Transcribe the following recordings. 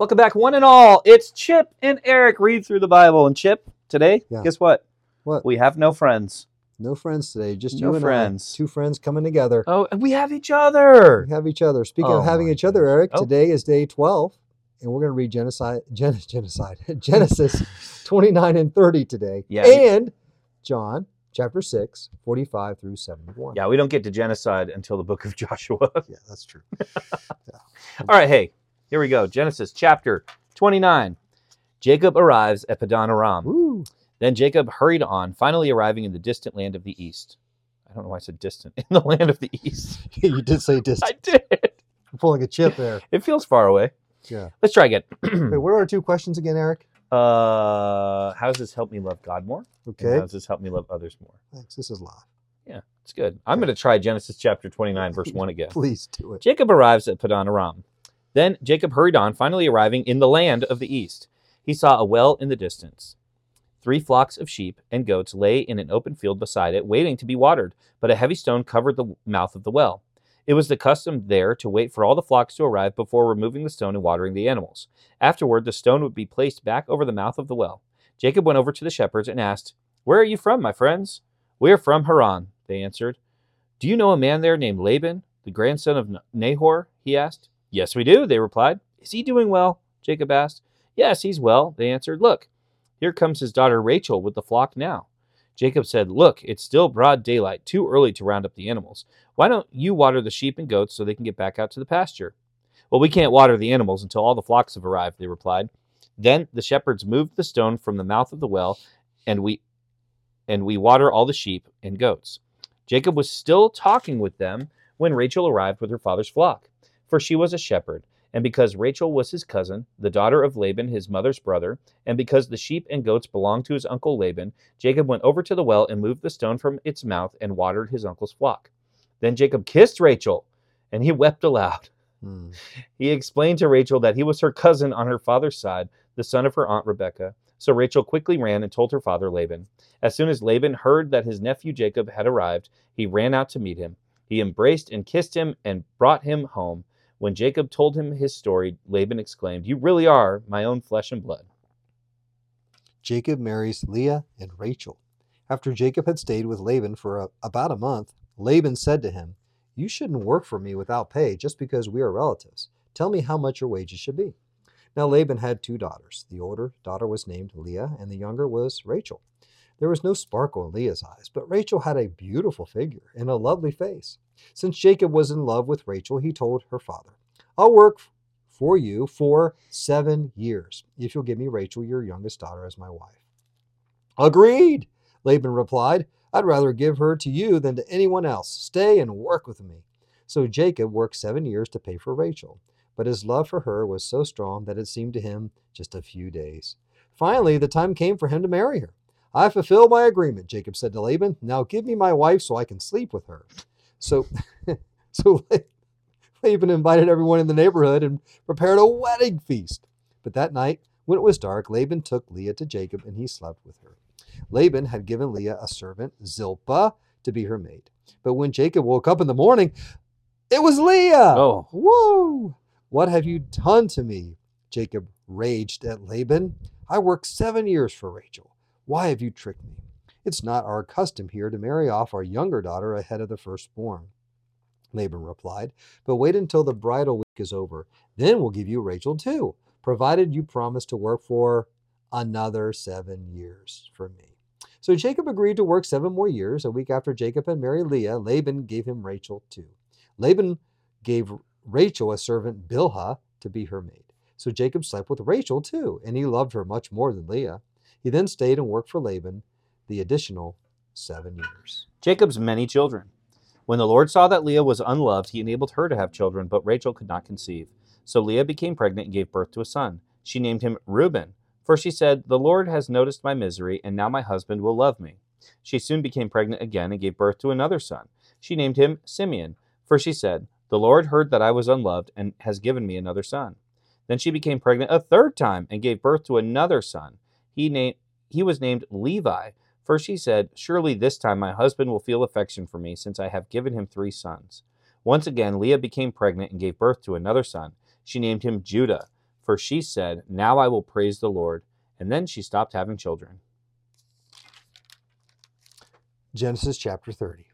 Welcome back, one and all. It's Chip and Eric read through the Bible. And Chip, today, Yeah. guess what? What? We have no friends. No friends today, just No you and friends. I. Two friends coming together. Oh, and we have each other. We have each other. Speaking Oh of having each other. Eric, Oh. today is day 12, and we're going to read genocide, gen, genocide, Genesis 29 and 30 today. Yeah, And John chapter 6, 45 through 71. Yeah, we don't get to genocide until the book of Joshua. Yeah, that's true. All right, hey, here we go. Genesis chapter 29. Jacob arrives at Padan Aram. Woo. Then Jacob hurried on, finally arriving in the distant land of the east. I don't know why I said distant. In the land of the east. you did say distant. I did. You're pulling a chip there. It feels far away. Yeah. Let's try again. Wait, what are our two questions again, Eric? uh, how does this help me love God more? And Okay. how does this help me love others more? Thanks. This is live. Yeah, it's good. I'm going to try Genesis chapter 29, verse 1 again. Please do it. Jacob arrives at Padan Aram. Then Jacob hurried on, finally arriving in the land of the east. He saw a well in the distance. Three flocks of sheep and goats lay in an open field beside it, waiting to be watered, but a heavy stone covered the mouth of the well. It was the custom there to wait for all the flocks to arrive before removing the stone and watering the animals. Afterward, the stone would be placed back over the mouth of the well. Jacob went over to the shepherds and asked, Where are you from, my friends? We are from Haran, they answered. Do you know a man there named Laban, the grandson of Nahor? he asked. Yes, we do, they replied. Is he doing well? Jacob asked. Yes, he's well, they answered. Look, here comes his daughter Rachel with the flock now. Jacob said, Look, it's still broad daylight, too early to round up the animals. Why don't you water the sheep and goats so they can get back out to the pasture? Well, we can't water the animals until all the flocks have arrived, they replied. Then the shepherds moved the stone from the mouth of the well, and we and we water all the sheep and goats. Jacob was still talking with them when Rachel arrived with her father's flock, for she was a shepherd, and because Rachel was his cousin, the daughter of Laban, his mother's brother, and because the sheep and goats belonged to his uncle Laban, Jacob went over to the well and moved the stone from its mouth and watered his uncle's flock. Then Jacob kissed Rachel, and he wept aloud. Hmm. He explained to Rachel that he was her cousin on her father's side, the son of her aunt Rebekah. So Rachel quickly ran and told her father Laban. As soon as Laban heard that his nephew Jacob had arrived, he ran out to meet him. He embraced and kissed him and brought him home. When Jacob told him his story, Laban exclaimed, You really are my own flesh and blood. Jacob marries Leah and Rachel. After Jacob had stayed with Laban for a, about a month, Laban said to him, You shouldn't work for me without pay just because we are relatives. Tell me how much your wages should be. Now Laban had two daughters. The older daughter was named Leah, and the younger was Rachel. There was no sparkle in Leah's eyes, but Rachel had a beautiful figure and a lovely face. Since Jacob was in love with Rachel, he told her father, I'll work for you for seven years if you'll give me Rachel, your youngest daughter, as my wife. Agreed, Laban replied. I'd rather give her to you than to anyone else. Stay and work with me. So Jacob worked seven years to pay for Rachel, but his love for her was so strong that it seemed to him just a few days. Finally, the time came for him to marry her. I fulfill my agreement, Jacob said to Laban. Now give me my wife so I can sleep with her. So, so Laban invited everyone in the neighborhood and prepared a wedding feast. But that night, when it was dark, Laban took Leah to Jacob and he slept with her. Laban had given Leah a servant, Zilpah, to be her maid. But when Jacob woke up in the morning, it was Leah. Oh. Whoa! What have you done to me? Jacob raged at Laban. I worked seven years for Rachel. Why have you tricked me? It's not our custom here to marry off our younger daughter ahead of the firstborn. Laban replied, But wait until the bridal week is over. Then we'll give you Rachel too, provided you promise to work for another seven years for me. So Jacob agreed to work seven more years. A week after Jacob had married Leah, Laban gave him Rachel too. Laban gave Rachel a servant, Bilhah, to be her maid. So Jacob slept with Rachel too, and he loved her much more than Leah. He then stayed and worked for Laban the additional seven years. Jacob's many children. When the Lord saw that Leah was unloved, he enabled her to have children, but Rachel could not conceive. So Leah became pregnant and gave birth to a son. She named him Reuben, for she said, The Lord has noticed my misery, and now my husband will love me. She soon became pregnant again and gave birth to another son. She named him Simeon, for she said, The Lord heard that I was unloved and has given me another son. Then she became pregnant a third time and gave birth to another son. He named he was named Levi, for she said, Surely this time my husband will feel affection for me, since I have given him three sons. Once again Leah became pregnant and gave birth to another son. She named him Judah, for she said, Now I will praise the Lord. And then she stopped having children. Genesis chapter 30.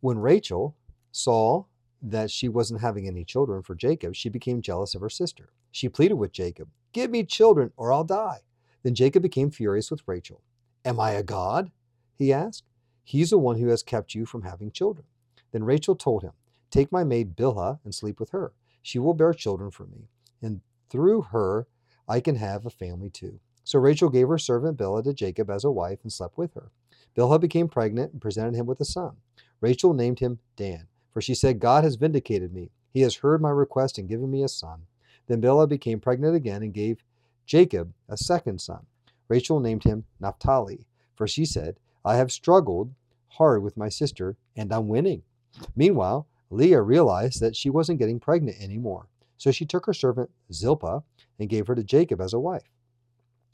When Rachel saw that she wasn't having any children for Jacob, she became jealous of her sister. She pleaded with Jacob, Give me children or I'll die. Then Jacob became furious with Rachel. Am I a god? he asked. He's the one who has kept you from having children. Then Rachel told him, Take my maid Bilhah and sleep with her. She will bear children for me, and through her I can have a family too. So Rachel gave her servant Bilhah to Jacob as a wife and slept with her. Bilhah became pregnant and presented him with a son. Rachel named him Dan, for she said, God has vindicated me. He has heard my request and given me a son. Then Bilhah became pregnant again and gave Jacob a second son. Rachel named him Naphtali, for she said, I have struggled hard with my sister, and I'm winning. Meanwhile, Leah realized that she wasn't getting pregnant anymore, so she took her servant Zilpah and gave her to Jacob as a wife.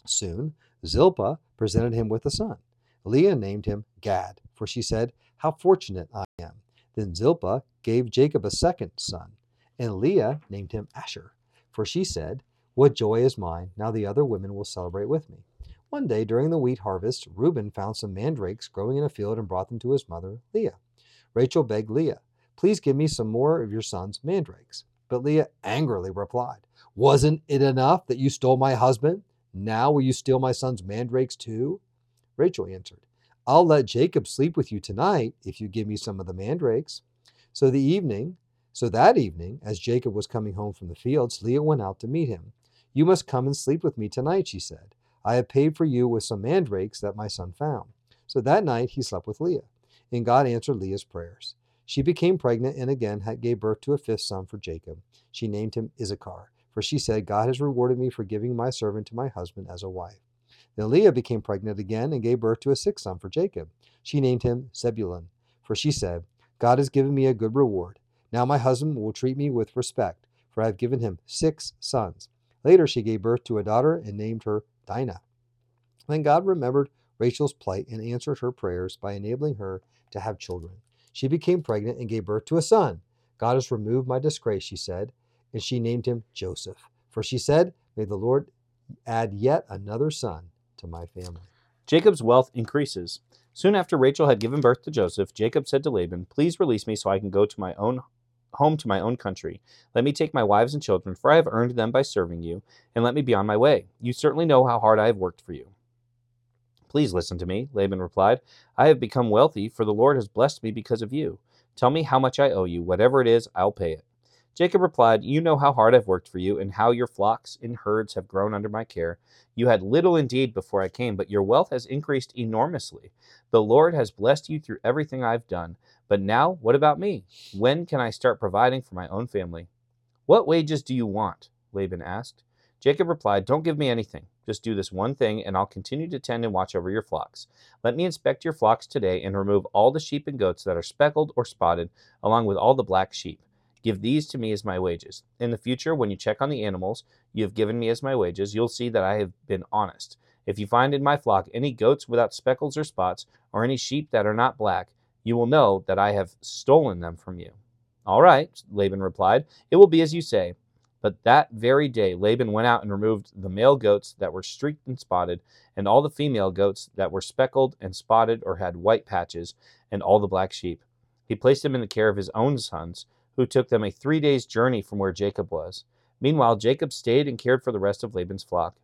Soon, Zilpah presented him with a son. Leah named him Gad, for she said, How fortunate I am. Then Zilpah gave Jacob a second son, and Leah named him Asher, for she said, What joy is mine! Now the other women will celebrate with me. One day during the wheat harvest, Reuben found some mandrakes growing in a field and brought them to his mother, Leah. Rachel begged Leah, Please give me some more of your son's mandrakes. But Leah angrily replied, Wasn't it enough that you stole my husband? Now will you steal my son's mandrakes too? Rachel answered, I'll let Jacob sleep with you tonight if you give me some of the mandrakes. So the evening, so that evening, as Jacob was coming home from the fields, Leah went out to meet him. You must come and sleep with me tonight, she said. I have paid for you with some mandrakes that my son found. So that night he slept with Leah, and God answered Leah's prayers. She became pregnant and again gave birth to a fifth son for Jacob. She named him Issachar, for she said, God has rewarded me for giving my servant to my husband as a wife. Then Leah became pregnant again and gave birth to a sixth son for Jacob. She named him Zebulun, for she said, God has given me a good reward. Now my husband will treat me with respect, for I have given him six sons. Later she gave birth to a daughter and named her Dinah. Then God remembered Rachel's plight and answered her prayers by enabling her to have children. She became pregnant and gave birth to a son. God has removed my disgrace, she said, and she named him Joseph. For she said, May the Lord add yet another son to my family. Jacob's wealth increases. Soon after Rachel had given birth to Joseph, Jacob said to Laban, Please release me so I can go to my own home to my own country. Let me take my wives and children, for I have earned them by serving you, and let me be on my way. You certainly know how hard I have worked for you. Please listen to me, Laban replied. I have become wealthy, for the Lord has blessed me because of you. Tell me how much I owe you. Whatever it is, I'll pay it. Jacob replied, You know how hard I've worked for you, and how your flocks and herds have grown under my care. You had little indeed before I came, but your wealth has increased enormously. The Lord has blessed you through everything I've done. But now, what about me? When can I start providing for my own family? What wages do you want? Laban asked. Jacob replied, Don't give me anything. Just do this one thing, and I'll continue to tend and watch over your flocks. Let me inspect your flocks today and remove all the sheep and goats that are speckled or spotted, along with all the black sheep. Give these to me as my wages. In the future, when you check on the animals you have given me as my wages, you'll see that I have been honest. If you find in my flock any goats without speckles or spots, or any sheep that are not black, you will know that I have stolen them from you. All right, Laban replied, it will be as you say. But that very day Laban went out and removed the male goats that were streaked and spotted, and all the female goats that were speckled and spotted or had white patches, and all the black sheep. He placed them in the care of his own sons, who took them a three days' journey from where Jacob was. Meanwhile, Jacob stayed and cared for the rest of Laban's flock.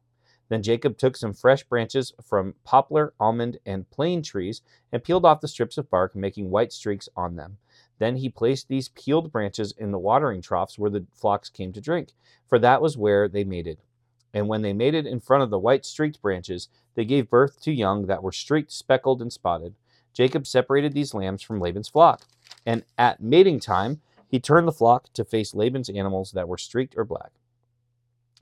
Then Jacob took some fresh branches from poplar, almond, and plane trees and peeled off the strips of bark, making white streaks on them. Then he placed these peeled branches in the watering troughs where the flocks came to drink, for that was where they mated. And when they mated in front of the white streaked branches, they gave birth to young that were streaked, speckled, and spotted. Jacob separated these lambs from Laban's flock. And at mating time, he turned the flock to face Laban's animals that were streaked or black.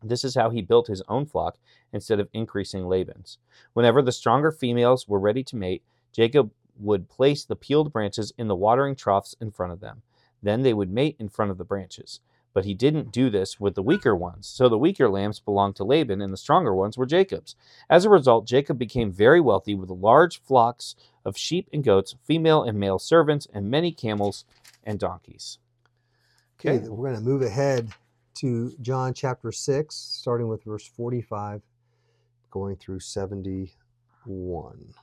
This is how he built his own flock instead of increasing Laban's. Whenever the stronger females were ready to mate, Jacob would place the peeled branches in the watering troughs in front of them. Then they would mate in front of the branches. But he didn't do this with the weaker ones, so the weaker lambs belonged to Laban and the stronger ones were Jacob's. As a result, Jacob became very wealthy with large flocks of sheep and goats, female and male servants, and many camels and donkeys. Okay, we're going to move ahead to John chapter 6, starting with verse 45, going through 71.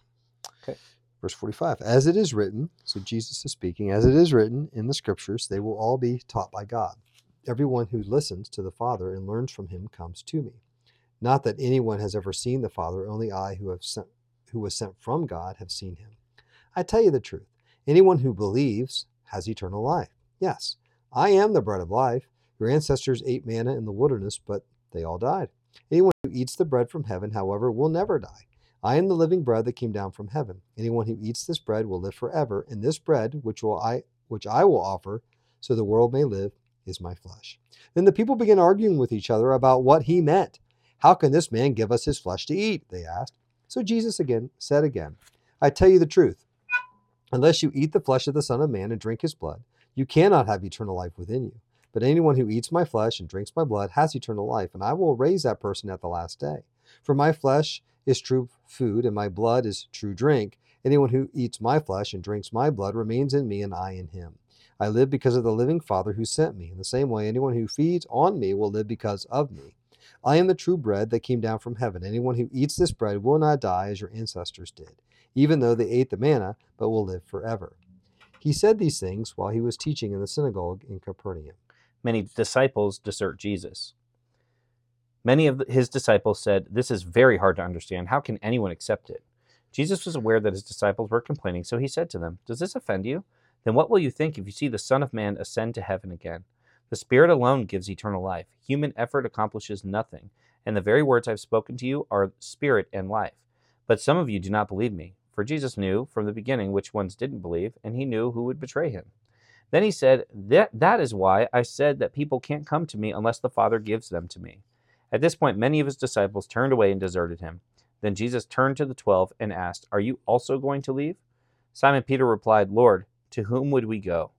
Okay. Verse 45 As it is written, so Jesus is speaking, as it is written in the scriptures, they will all be taught by God. Everyone who listens to the Father and learns from him comes to me. Not that anyone has ever seen the Father, only I who have sent who was sent from God have seen him. I tell you the truth. Anyone who believes has eternal life. Yes, I am the bread of life. Your ancestors ate manna in the wilderness, but they all died. Anyone who eats the bread from heaven, however, will never die. I am the living bread that came down from heaven. Anyone who eats this bread will live forever, and this bread, which will I which I will offer, so the world may live, is my flesh. Then the people began arguing with each other about what he meant. How can this man give us his flesh to eat? They asked. So Jesus again said again, I tell you the truth. Unless you eat the flesh of the Son of Man and drink his blood, you cannot have eternal life within you. But anyone who eats my flesh and drinks my blood has eternal life, and I will raise that person at the last day. For my flesh is true food, and my blood is true drink. Anyone who eats my flesh and drinks my blood remains in me, and I in him. I live because of the living Father who sent me. In the same way, anyone who feeds on me will live because of me. I am the true bread that came down from heaven. Anyone who eats this bread will not die as your ancestors did, even though they ate the manna, but will live forever. He said these things while he was teaching in the synagogue in Capernaum. Many disciples desert Jesus. Many of his disciples said, This is very hard to understand. How can anyone accept it? Jesus was aware that his disciples were complaining, so he said to them, Does this offend you? Then what will you think if you see the Son of Man ascend to heaven again? The Spirit alone gives eternal life. Human effort accomplishes nothing, and the very words I've spoken to you are spirit and life. But some of you do not believe me. For Jesus knew from the beginning which ones didn't believe, and he knew who would betray him. Then he said, that, that is why I said that people can't come to me unless the Father gives them to me. At this point, many of his disciples turned away and deserted him. Then Jesus turned to the twelve and asked, Are you also going to leave? Simon Peter replied, Lord, to whom would we go?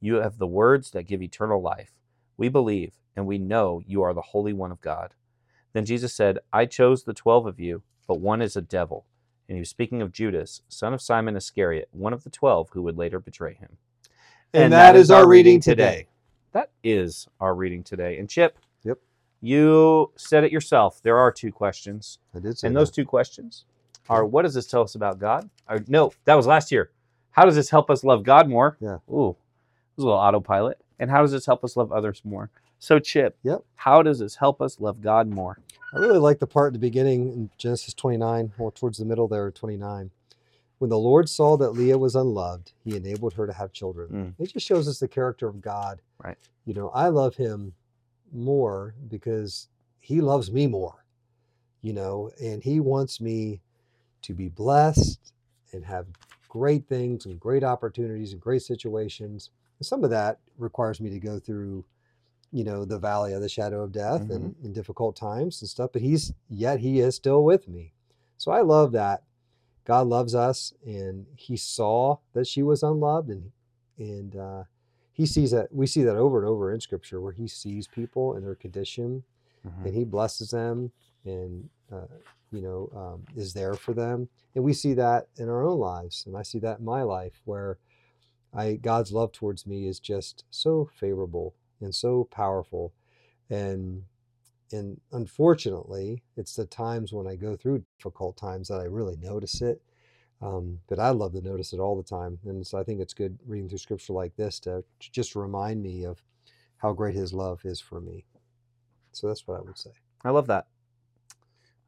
You have the words that give eternal life. We believe, and we know you are the Holy One of God. Then Jesus said, I chose the twelve of you, but one is a devil. And he was speaking of Judas, son of Simon Iscariot, one of the twelve who would later betray him. And, that is our reading today. That is our reading today. And Chip, Yep. you said it yourself. There are two questions. I did say And those that. two questions are what does this tell us about God? Or, no, that was last year. How does this help us love God more? Yeah. Ooh, it was a little autopilot. And how does this help us love others more? So, Chip, Yep. how does this help us love God more? I really like the part at the beginning in Genesis 29, or towards the middle there, 29. When the Lord saw that Leah was unloved, he enabled her to have children. Hmm. It just shows us the character of God. Right. You know, I love him more because he loves me more, you know, and he wants me to be blessed and have great things and great opportunities and great situations. And some of that requires me to go through you know the valley of the shadow of death and, and difficult times and stuff but he's yet he is still with me. So i love that god loves us and he saw that she was unloved and and uh, he sees that we see that over and over in scripture where he sees people and their condition Mhm. and he blesses them and uh, you know um, is there for them. And we see that in our own lives and i see that in my life where i god's love towards me is just so favorable and so powerful and and unfortunately it's the times when i go through difficult times that i really notice it um, but i love to notice it all the time and so i think it's good reading through scripture like this to, to just remind me of how great his love is for me so that's what i would say I love that.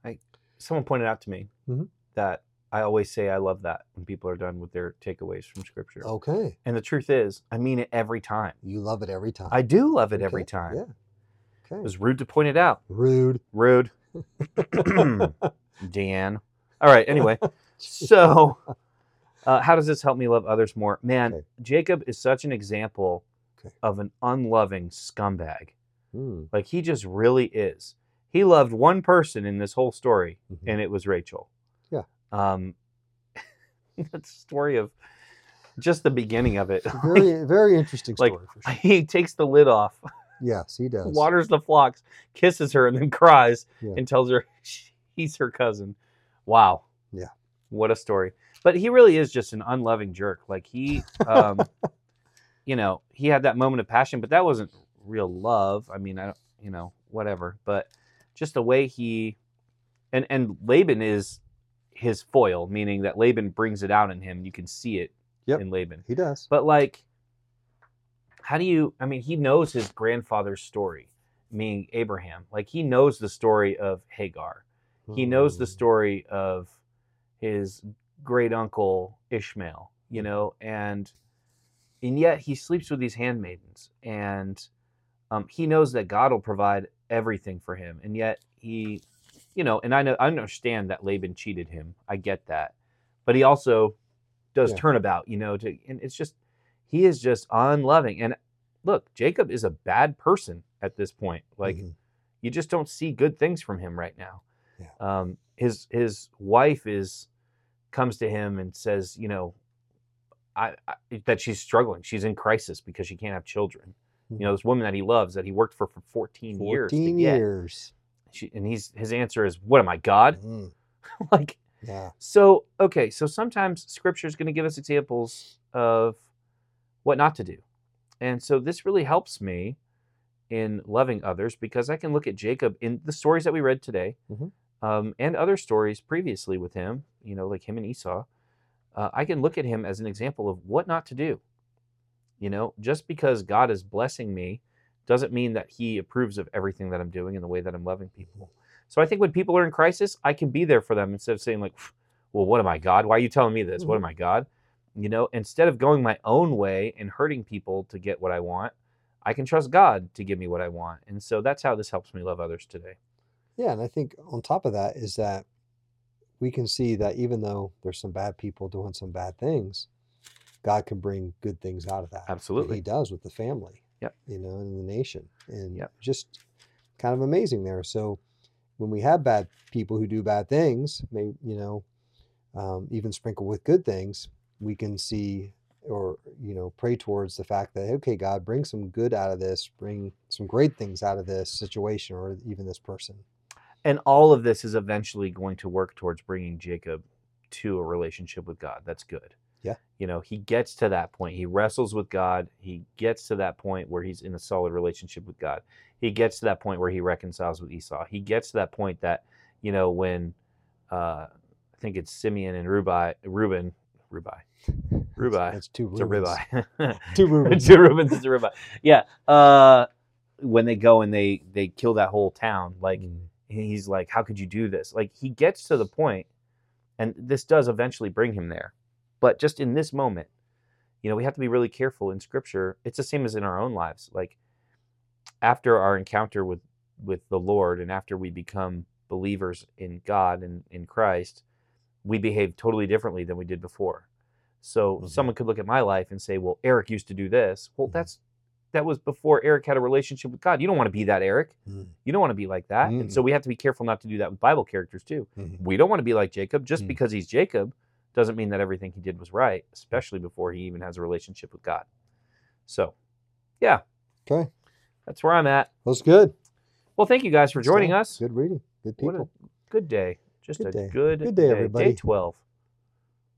I someone pointed out to me Mhm. that I always say I love that when people are done with their takeaways from scripture. okay And the truth is, I mean it every time. you love it every time I do love it every time. yeah Okay. It was rude to point it out. rude Rude. Dan. All right, anyway. So, uh, how does this help me love others more? Man, Okay. Jacob is such an example Okay. of an unloving scumbag. Hmm, Like, he just really is. He loved one person in this whole story, mhm. and it was Rachel. Um, that's the story of just the beginning of it. very very interesting Like, story for sure. he takes the lid off, yes he does waters the flocks, kisses her, and then cries Yeah. and tells her he's her cousin. Wow. Yeah. What a story. But he really is just an unloving jerk. Like he, um, you know, he had that moment of passion, but that wasn't real love. I mean, I don't, you know, whatever. But just the way he and and Laban is his foil, meaning that Laban brings it out in him. You can see it Yep. in Laban. He does. But like, how do you? I mean, he knows his grandfather's story, meaning Abraham. Like he knows the story of Hagar. He knows the Mm. story of his great uncle Ishmael. You know, and and yet he sleeps with these handmaidens, and um, he knows that God will provide everything for him, and yet he, you know, and I know I understand that Laban cheated him. I get that, but he also does Yeah. turnabout. You know, to and it's just he is just unloving. And look, Jacob is a bad person at this point. Like Mhm. you just don't see good things from him right now. Yeah. Um, his his wife is comes to him and says, you know, I, I that she's struggling. She's in crisis because she can't have children. You know, this woman that he loves that he worked for for 14, years. to 14 get. years. She, and he's his answer is, "What am I, God?" Mm, like yeah. so. Okay, so sometimes Scripture is going to give us examples of what not to do, and so this really helps me in loving others because I can look at Jacob in the stories that we read today, Mhm. um, and other stories previously with him. You know, like him and Esau. Uh, I can look at him as an example of what not to do. You know, just because God is blessing me doesn't mean that He approves of everything that I'm doing and the way that I'm loving people. So I think when people are in crisis, I can be there for them instead of saying like, "Well, what am I, God? Why are you telling me this? What mm-hmm. am I, God?" You know, instead of going my own way and hurting people to get what I want, I can trust God to give me what I want. And so that's how this helps me love others today. Yeah, and I think on top of that is that we can see that even though there's some bad people doing some bad things, God can bring good things out of that. Absolutely. He does with the family. Yep. You know, in the nation. And Yep. just kind of amazing there. So when we have bad people who do bad things, may you know, um, even sprinkle with good things, we can see or you know pray towards the fact that okay god bring some good out of this bring some great things out of this situation or even this person And all of this is eventually going to work towards bringing Jacob to a relationship with God. That's good. Yeah. You know, he gets to that point. He wrestles with God. He gets to that point where he's in a solid relationship with God. He gets to that point where he reconciles with Esau. He gets to that point that, you know, when uh, I think it's Simeon and Rubai, Reuben, Rubai, Rubai. It's two It's a ribeye. Two Reubens. Two Reubens is a ribeye. Yeah. Uh, when they go and they they kill that whole town, like Mm. he's like, "How could you do this?" Like he gets to the point, and this does eventually bring him there. But just in this moment, you know, we have to be really careful in Scripture. It's the same as in our own lives. Like after our encounter with with the Lord, and after we become believers in God and in Christ, we behave totally differently than we did before. So Mhm. someone could look at my life and say, "Well, Eric used to do this." Well, Mhm. that's that was before Eric had a relationship with God. You don't want to be that Eric. Mm. You don't want to be like that. And so we have to be careful not to do that with Bible characters too. Mhm. We don't want to be like Jacob. Just Mm. because he's Jacob doesn't mean that everything he did was right, especially before he even has a relationship with God. So, yeah, Okay, that's where I'm at. that's good. Well, thank you guys for joining us. Good reading. Good What people. a good day. Just Good a day. good, Good day, everybody. Day 12.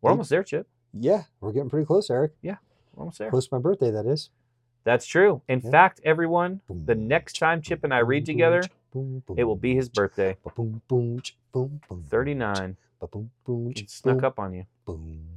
We're Day- almost there, Chip. Yeah, we're getting pretty close, Eric. We're almost there. Close to my birthday, that is. That's true. In Yeah. fact, everyone, the next time Chip and I read together, it will be his birthday. ba- Boom, boom, ch- boom, boom, boom, ch- 39. Pum, pum, Nakapanie. Pum.